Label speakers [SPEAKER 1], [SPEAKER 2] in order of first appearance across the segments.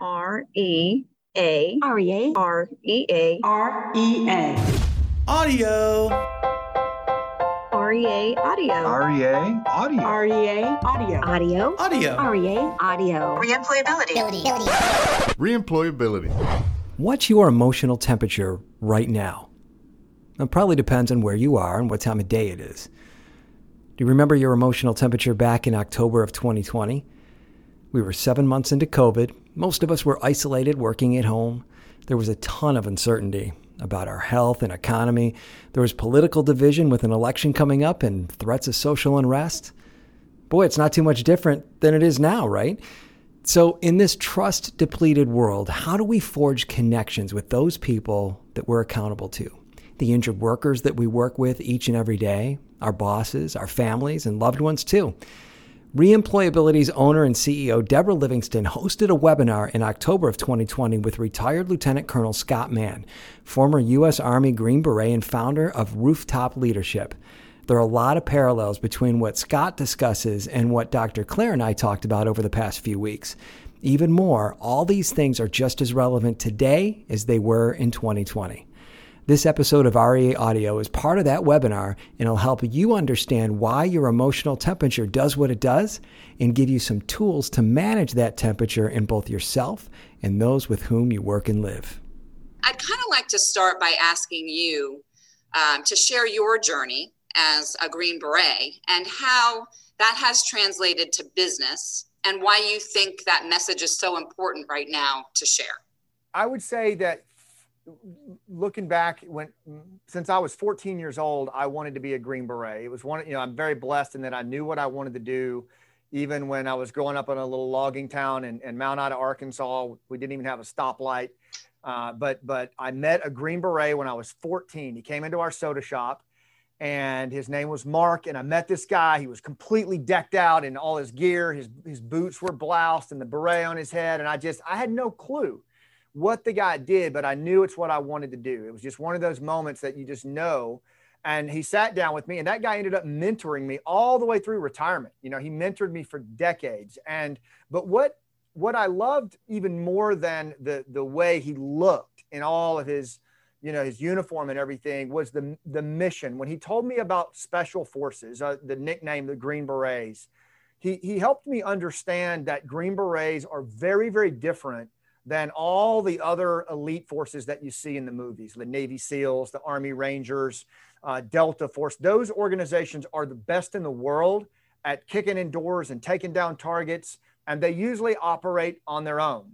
[SPEAKER 1] R E A
[SPEAKER 2] R E A
[SPEAKER 1] R E A
[SPEAKER 2] R E A
[SPEAKER 3] Audio.
[SPEAKER 1] R E A audio.
[SPEAKER 4] REA audio.
[SPEAKER 2] R E A audio
[SPEAKER 1] Audio.
[SPEAKER 3] Audio.
[SPEAKER 2] R E A audio
[SPEAKER 5] Reemployability. Reemployability.
[SPEAKER 6] What's your emotional temperature right now? It probably depends on where you are and what time of day it is. Do you remember your emotional temperature back in October of 2020? We were seven months into COVID. Most of us were isolated, working at home. There was a ton of uncertainty about our health and economy. There was political division with an election coming up and threats of social unrest. Boy, it's not too much different than it is now, right? So, in this trust depleted world, how do we forge connections with those people that we're accountable to? The injured workers that we work with each and every day, our bosses, our families, and loved ones too. Reemployability's owner and CEO Deborah Livingston hosted a webinar in October of 2020 with retired Lieutenant Colonel Scott Mann, former U.S. Army Green Beret and founder of Rooftop Leadership. There are a lot of parallels between what Scott discusses and what Dr. Claire and I talked about over the past few weeks. Even more, all these things are just as relevant today as they were in 2020. This episode of REA Audio is part of that webinar and it'll help you understand why your emotional temperature does what it does and give you some tools to manage that temperature in both yourself and those with whom you work and live.
[SPEAKER 7] I'd kind of like to start by asking you um, to share your journey as a Green Beret and how that has translated to business and why you think that message is so important right now to share.
[SPEAKER 8] I would say that looking back when since I was 14 years old, I wanted to be a Green Beret. It was one, you know, I'm very blessed in that I knew what I wanted to do. Even when I was growing up in a little logging town in, in Mount Ida, Arkansas, we didn't even have a stoplight. Uh, but but I met a Green Beret when I was 14. He came into our soda shop, and his name was Mark. And I met this guy. He was completely decked out in all his gear. His his boots were bloused and the beret on his head. And I just I had no clue what the guy did, but I knew it's what I wanted to do. It was just one of those moments that you just know. And he sat down with me, and that guy ended up mentoring me all the way through retirement. You know, he mentored me for decades. And but what what I loved even more than the the way he looked in all of his, you know, his uniform and everything was the the mission. When he told me about special forces, uh, the nickname the Green Berets, he he helped me understand that Green Berets are very very different than all the other elite forces that you see in the movies the Navy SEALs, the Army Rangers, uh, Delta Force. Those organizations are the best in the world at kicking in doors and taking down targets, and they usually operate on their own.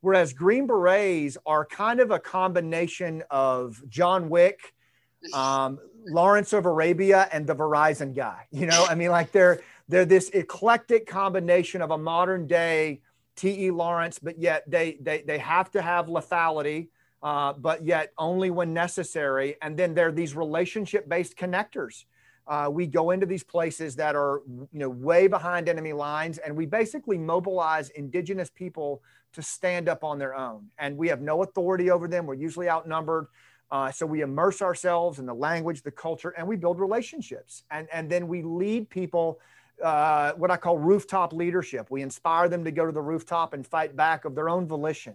[SPEAKER 8] Whereas Green Berets are kind of a combination of John Wick, um, Lawrence of Arabia, and the Verizon guy. You know, I mean, like they're they're this eclectic combination of a modern day T.E. Lawrence, but yet they they they have to have lethality, uh, but yet only when necessary. And then there are these relationship based connectors. Uh, we go into these places that are you know way behind enemy lines, and we basically mobilize indigenous people to stand up on their own. And we have no authority over them. We're usually outnumbered. Uh, so we immerse ourselves in the language, the culture, and we build relationships. And, and then we lead people uh, what I call rooftop leadership. We inspire them to go to the rooftop and fight back of their own volition.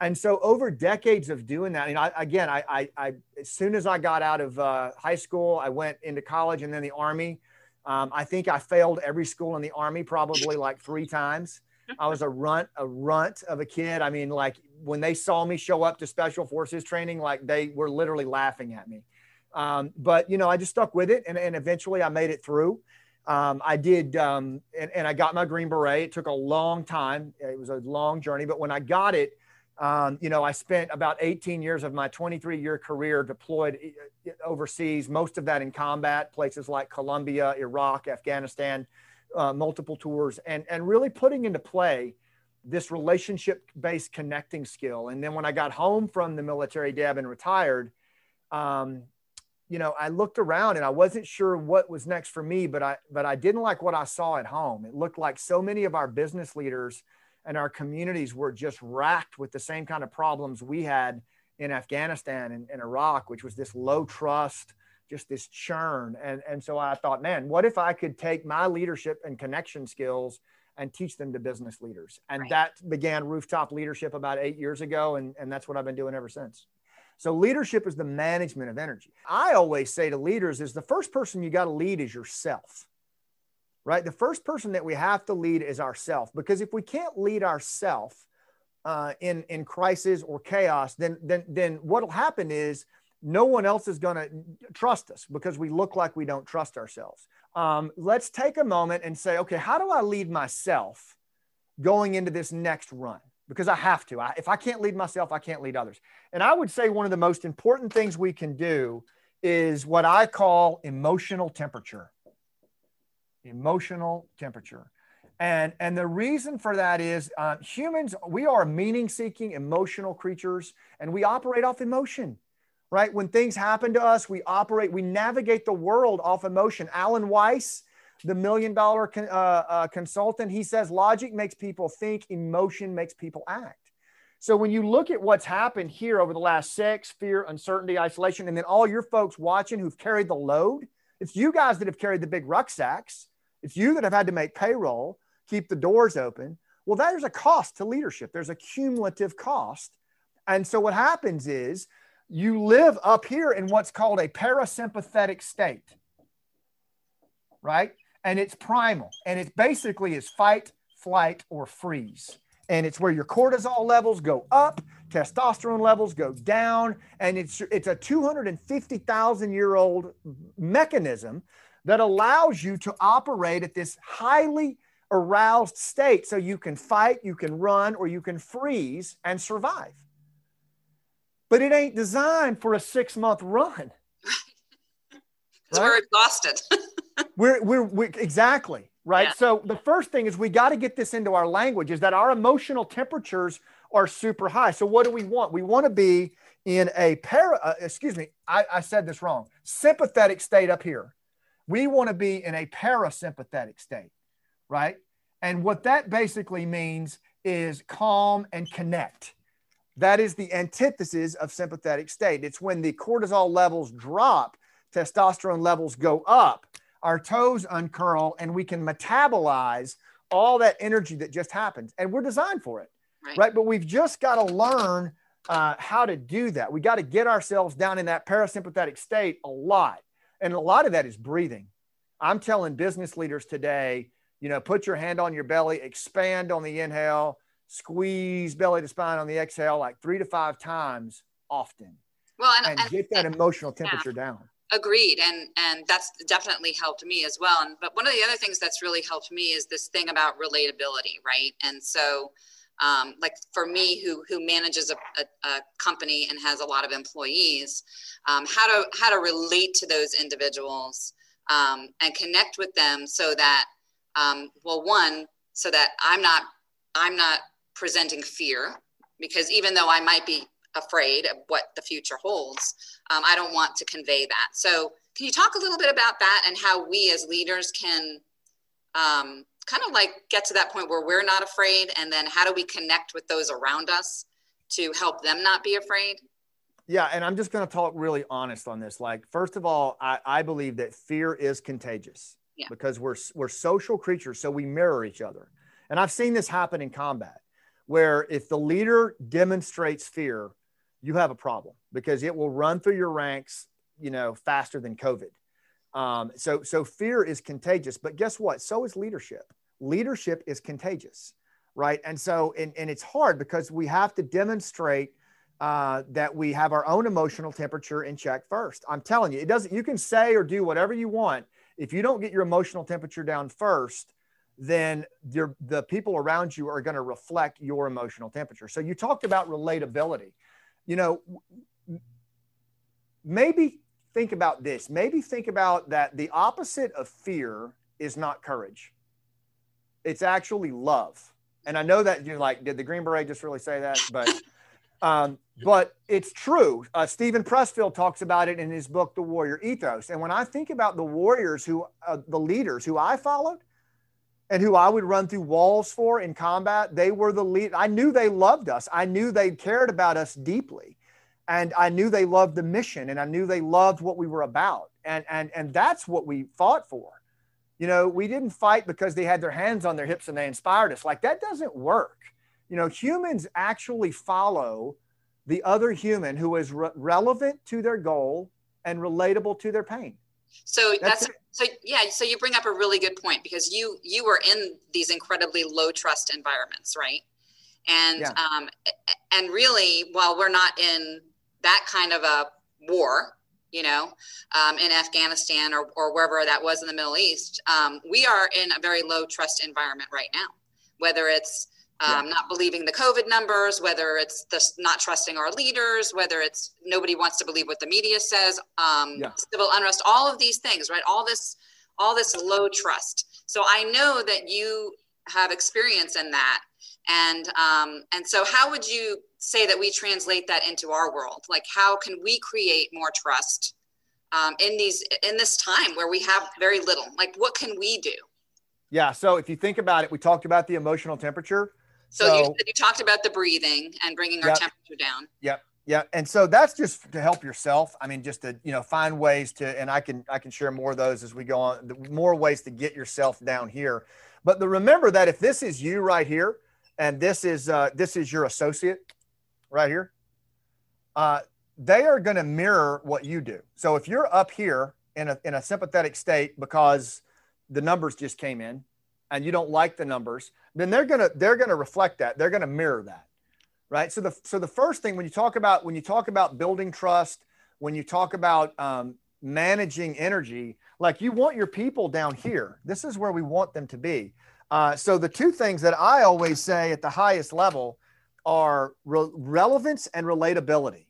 [SPEAKER 8] And so, over decades of doing that, and I, again, I, I, I, as soon as I got out of uh, high school, I went into college and then the army. Um, I think I failed every school in the army probably like three times. I was a runt, a runt of a kid. I mean, like when they saw me show up to special forces training, like they were literally laughing at me. Um, but you know, I just stuck with it, and, and eventually I made it through. Um, I did, um, and, and, I got my Green Beret. It took a long time. It was a long journey, but when I got it, um, you know, I spent about 18 years of my 23 year career deployed uh, overseas, most of that in combat, places like Colombia, Iraq, Afghanistan, uh, multiple tours, and, and really putting into play this relationship based connecting skill. And then when I got home from the military, Deb, and retired, um, you know, I looked around and I wasn't sure what was next for me, but I but I didn't like what I saw at home. It looked like so many of our business leaders and our communities were just racked with the same kind of problems we had in Afghanistan and, and Iraq, which was this low trust, just this churn. And, and so I thought, man, what if I could take my leadership and connection skills and teach them to business leaders. And
[SPEAKER 7] Right.
[SPEAKER 8] that began rooftop leadership about eight years ago. And, and that's what I've been doing ever since. So leadership is the management of energy. I always say to leaders is the first person you got to lead is yourself. Right? The first person that we have to lead is ourself because if we can't lead ourself uh, in in crisis or chaos, then then then what'll happen is no one else is going to trust us because we look like we don't trust ourselves. Um, let's take a moment and say, okay, how do I lead myself going into this next run? Because I have to. I, if I can't lead myself, I can't lead others. And I would say one of the most important things we can do is what I call emotional temperature. Emotional temperature. And, and the reason for that is uh, humans, we are meaning seeking, emotional creatures, and we operate off emotion, right? When things happen to us, we operate, we navigate the world off emotion. Alan Weiss, the million dollar con, uh, uh, consultant, he says logic makes people think, emotion makes people act. So when you look at what's happened here over the last six, fear, uncertainty, isolation, and then all your folks watching who've carried the load, it's you guys that have carried the big rucksacks. It's you that have had to make payroll, keep the doors open. Well, there's a cost to leadership. There's a cumulative cost. And so what happens is you live up here in what's called a parasympathetic state, right? And it's primal. And it basically is fight, flight, or freeze. And it's where your cortisol levels go up, testosterone levels go down, and it's it's a 250,000 year old mechanism that allows you to operate at this highly aroused state so you can fight, you can run, or you can freeze and survive. But it ain't designed for a six month run.
[SPEAKER 7] Because we're exhausted.
[SPEAKER 8] We're, we're, we're exactly right.
[SPEAKER 7] Yeah.
[SPEAKER 8] So the first thing is we got to get this into our language is that our emotional temperatures are super high. So what do we want? We want to be in a para, uh, excuse me, I, I said this wrong, sympathetic state up here. We want to be in a parasympathetic state, right? And what that basically means is calm and connect. That is the antithesis of sympathetic state. It's when the cortisol levels drop, testosterone levels go up, our toes uncurl, and we can metabolize all that energy that just happened. And we're designed for it,
[SPEAKER 7] Right.
[SPEAKER 8] right? But we've just got to learn uh, how to do that. We got to get ourselves down in that parasympathetic state a lot. And a lot of that is breathing. I'm telling business leaders today, you know, put your hand on your belly, expand on the inhale, squeeze belly to spine on the exhale, like three to five times often,
[SPEAKER 7] Well, and,
[SPEAKER 8] and
[SPEAKER 7] and-
[SPEAKER 8] get that emotional temperature down.
[SPEAKER 7] Agreed, and and that's definitely helped me as well. And but one of the other things that's really helped me is this thing about relatability, right? And so, um, like for me, who who manages a, a, a company and has a lot of employees, um, how to how to relate to those individuals um, and connect with them so that, um, well, one, so that I'm not I'm not presenting fear because even though I might be afraid of what the future holds um, I don't want to convey that. So, can you talk a little bit about that and how we as leaders can um, kind of like get to that point where we're not afraid? And then how do we connect with those around us to help them not be afraid?
[SPEAKER 8] Yeah, and I'm just going to talk really honest on this. Like, first of all, I, I believe that fear is contagious
[SPEAKER 7] Yeah.
[SPEAKER 8] because we're we're social creatures, so we mirror each other. And I've seen this happen in combat, where if the leader demonstrates fear, you have a problem because it will run through your ranks, you know, faster than COVID. Um, so so fear is contagious, but guess what? So is leadership. Leadership is contagious, right? And so and, and it's hard because we have to demonstrate uh, that we have our own emotional temperature in check first. I'm telling you, it doesn't. You can say or do whatever you want. If you don't get your emotional temperature down first, then the people around you are going to reflect your emotional temperature. So you talked about relatability. You know, maybe think about this. Maybe think about that. The opposite of fear is not courage. It's actually love. And I know that you're like, did the Green Beret just really say that? But um, but it's true. Uh, Steven Pressfield talks about it in his book, The Warrior Ethos. And when I think about the warriors who, uh, the leaders who I followed and who I would run through walls for in combat, they were the lead. I knew they loved us. I knew they cared about us deeply. And I knew they loved the mission and I knew they loved what we were about. And, and, and that's what we fought for. You know, we didn't fight because they had their hands on their hips and they inspired us. Like that doesn't work. You know, humans actually follow the other human who is re- relevant to their goal and relatable to their pain.
[SPEAKER 7] So
[SPEAKER 8] That's
[SPEAKER 7] that's, so yeah. So you bring up a really good point because you you were in these incredibly low trust environments, right? And
[SPEAKER 8] Yeah.
[SPEAKER 7] um, and really, while we're not in that kind of a war, you know, um, in Afghanistan or or wherever that was in the Middle East, um, we are in a very low trust environment right now. Whether it's um, not believing the COVID numbers, whether it's just not trusting our leaders, whether it's nobody wants to believe what the media says, um,
[SPEAKER 8] Yeah.
[SPEAKER 7] civil unrest, all of these things, right? All this, all this low trust. So I know that you have experience in that, and um, and so how would you say that we translate that into our world? Like, how can we create more trust um, in these in this time where we have very little? Like, what can we do?
[SPEAKER 8] Yeah. So if you think about it, we talked about the emotional temperature.
[SPEAKER 7] So, you, you talked about the breathing and bringing our
[SPEAKER 8] Yep.
[SPEAKER 7] temperature down.
[SPEAKER 8] Yep. Yeah. And so that's just to help yourself. I mean, just to, you know, find ways to, and I can, I can share more of those as we go on, the more ways to get yourself down here. But the, remember that if this is you right here, and this is, uh, this is your associate right here, uh, they are going to mirror what you do. So if you're up here in a, in a sympathetic state because the numbers just came in and you don't like the numbers, then they're to, they're to reflect that. They're to mirror that right? So the so the first thing when you talk about when you talk about building trust when you talk about um, managing energy like you want your people down here. This is where we want them to be. Uh, so the two things that i always say at the highest level are re- relevance and relatability.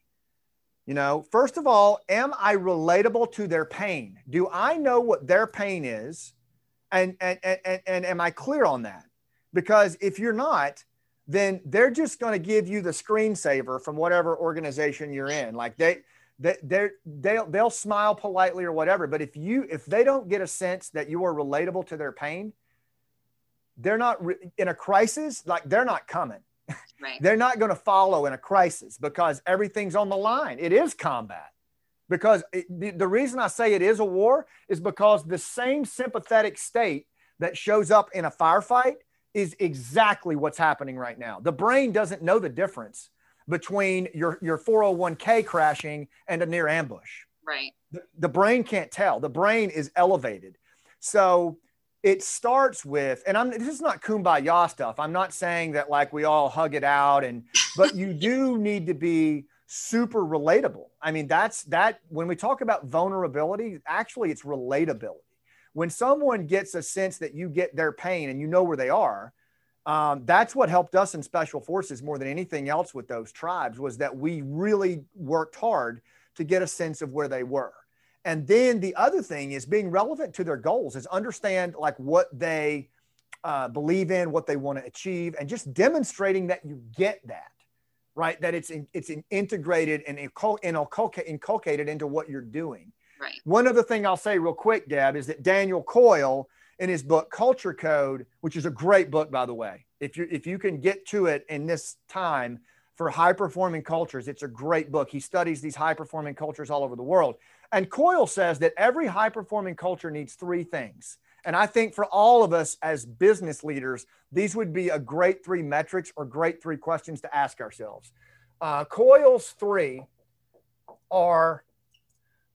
[SPEAKER 8] You know first of all am i relatable to their pain? Do i know what their pain is and and and, and, am i clear on that because if you're not then they're just going to give you the screensaver from whatever organization you're in. Like they, they, they're, they'll, they'll smile politely or whatever. But if you, if they don't get a sense that you are relatable to their pain, they're not re- in a crisis. Like they're not coming.
[SPEAKER 7] Right.
[SPEAKER 8] They're not going to follow in a crisis because everything's on the line. It is combat. Because it, the, the reason I say it is a war is because the same sympathetic state that shows up in a firefight is exactly what's happening right now. The brain doesn't know the difference between your, your 401k crashing and a near ambush.
[SPEAKER 7] Right.
[SPEAKER 8] The, the brain can't tell. The brain is elevated. So it starts with, and I'm this is not kumbaya stuff. I'm not saying that like we all hug it out and but you do need to be super relatable. I mean, that's that when we talk about vulnerability, actually it's relatability. When someone gets a sense that you get their pain and you know where they are um, that's what helped us in special forces more than anything else with those tribes was that we really worked hard to get a sense of where they were. And then the other thing is being relevant to their goals is understand like what they uh, believe in what they want to achieve and just demonstrating that you get that right that it's in, it's in integrated and incul- inculca- inculcated into what you're doing
[SPEAKER 7] Right.
[SPEAKER 8] one other thing I'll say real quick, Deb, is that Daniel Coyle in his book Culture Code, which is a great book, by the way, if you if you can get to it in this time for high performing cultures, it's a great book. He studies these high performing cultures all over the world. And Coyle says that every high performing culture needs three things. And I think for all of us as business leaders, these would be a great three metrics or great three questions to ask ourselves. Uh, Coyle's three are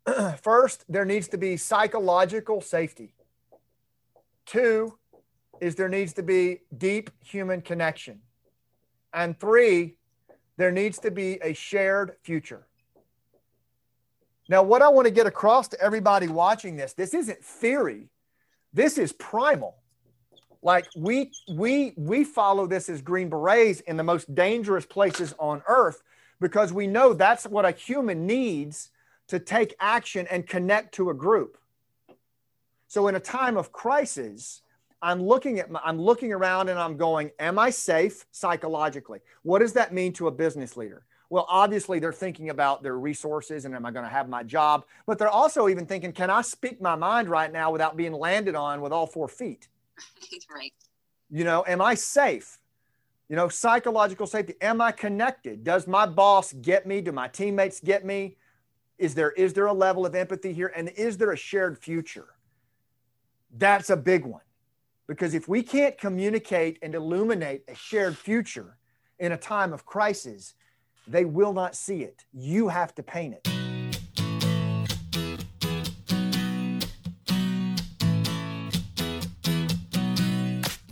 [SPEAKER 8] first, there needs to be psychological safety. Two is there needs to be deep human connection. And three, there needs to be a shared future. Now, what I want to get across to everybody watching this, this isn't theory. This is primal. Like we we we follow this as green berets in the most dangerous places on earth because we know that's what a human needs to take action and connect to a group. So in a time of crisis, I'm looking at my, I'm looking around and I'm going, am I safe psychologically? What does that mean to a business leader? Well, obviously they're thinking about their resources and am I going to have my job? But they're also even thinking, can I speak my mind right now without being landed on with all four feet?
[SPEAKER 7] right.
[SPEAKER 8] You know, am I safe? You know, psychological safety. Am I connected? Does my boss get me? Do my teammates get me? Is there is there a level of empathy here? And is there a shared future? That's a big one. Because if we can't communicate and illuminate a shared future in a time of crisis, they will not see it. You have to paint it.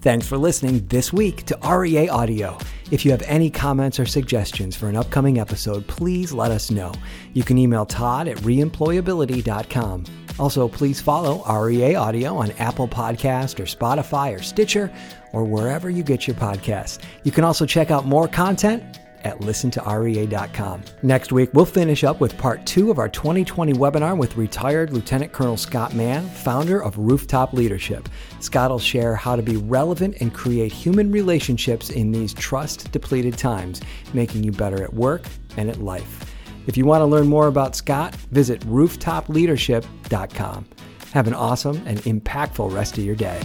[SPEAKER 6] Thanks for listening this week to REA Audio. If you have any comments or suggestions for an upcoming episode, please let us know. You can email Todd at reemployability.com. Also, please follow REA Audio on Apple Podcast or Spotify or Stitcher or wherever you get your podcasts. You can also check out more content at listentorea.com. Next week, we'll finish up with part two of our 2020 webinar with retired Lieutenant Colonel Scott Mann, founder of Rooftop Leadership. Scott will share how to be relevant and create human relationships in these trust depleted times, making you better at work and at life. If you want to learn more about Scott, visit rooftopleadership.com. Have an awesome and impactful rest of your day.